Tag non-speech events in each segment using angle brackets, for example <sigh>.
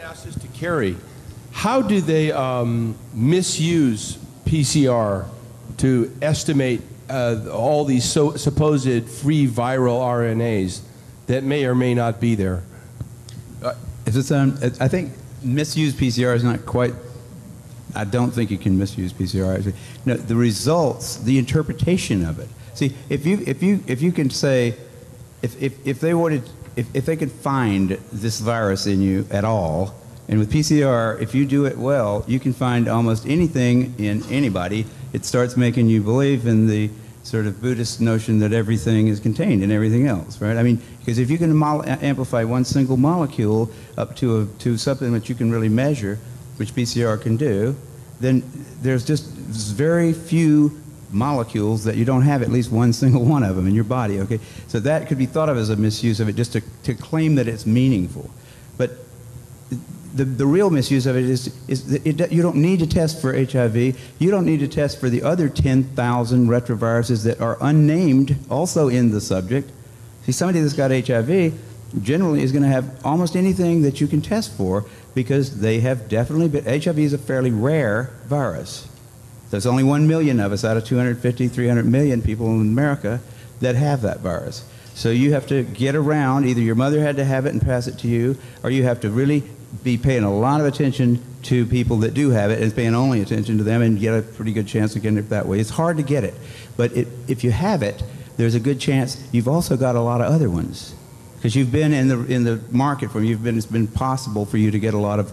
ask this to Kary. How do they um, misuse PCR to estimate uh, all these so, supposed free viral RNAs that may or may not be there? It's um, I think misuse PCR is not quite. I don't think you can misuse PCR. No, the results, the interpretation of it. See, if you if you if you can say, if if, if they wanted, if, if they could find this virus in you at all, and with PCR, if you do it well, you can find almost anything in anybody. It starts making you believe in the sort of Buddhist notion that everything is contained in everything else, right? I mean, because if you can mo- uh, amplify one single molecule up to, a, to something that you can really measure, which PCR can do, then there's just very few molecules that you don't have at least one <laughs> single one of them in your body, okay? So that could be thought of as a misuse of it just to, to claim that it's meaningful. But the, the real misuse of it is, is that it, you don't need to test for HIV. You don't need to test for the other 10,000 retroviruses that are unnamed, also in the subject. See, somebody that's got HIV generally is going to have almost anything that you can test for because they have definitely been. HIV is a fairly rare virus. There's only 1 million of us out of 250, 300 million people in America that have that virus. So you have to get around. Either your mother had to have it and pass it to you, or you have to really be paying a lot of attention to people that do have it and paying only attention to them and get a pretty good chance of getting it that way. It's hard to get it, but it, if you have it, there's a good chance you've also got a lot of other ones because you've been in the in the market for you've been it's been possible for you to get a lot of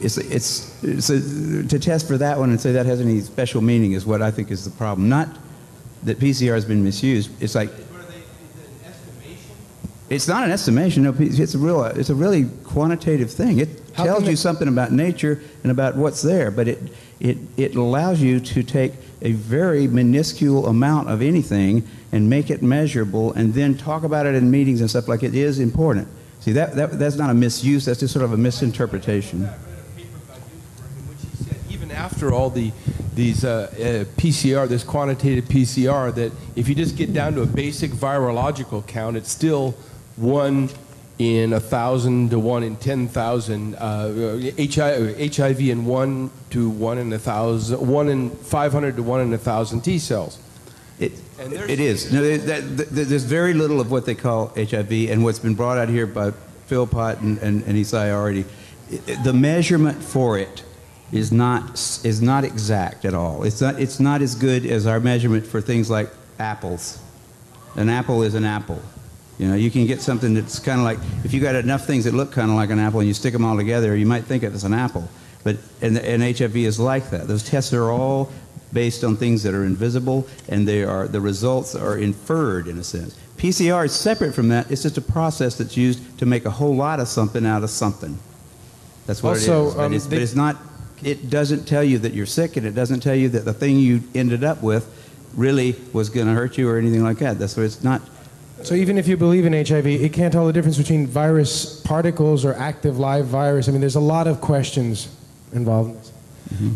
it's it's, it's a, to test for that one and say that has any special meaning is what I think is the problem. Not that PCR has been misused. It's like it's not an estimation. No, it's a real. It's a really quantitative thing. It How tells can you it- something about nature and about what's there, but it it it allows you to take a very minuscule amount of anything and make it measurable, and then talk about it in meetings and stuff like it is important. See that, that that's not a misuse. That's just sort of a misinterpretation. After all the these uh, uh, PCR, this quantitative PCR, that if you just get down to a basic virological count, it's still one in a thousand to one in ten thousand. Uh, HIV, HIV in one to one in a thousand, one in five hundred to one in a thousand T cells. It, And it is. No, that, that- there's very little of what they call HIV, and what's been brought out here by Philpott and, and, and Isai already. The measurement for it is not is not exact at all. It's not it's not as good as our measurement for things like apples. An apple is an apple. You know, you can get something that's kind of like if you got enough things that look kind of like an apple and you stick them all together, you might think of it an apple. But and, and HIV is like that. Those tests are all based on things that are invisible, and they are the results are inferred in a sense. PCR is separate from that. It's just a process that's used to make a whole lot of something out of something. That's what Also, it is. But, um, it's, but it's not. It doesn't tell you that you're sick, and it doesn't tell you that the thing you ended up with really was going to hurt you or anything like that. That's what it's not. So even if you believe in HIV, it can't tell the difference between virus particles or active live virus. I mean, there's a lot of questions involved in this. Mm-hmm.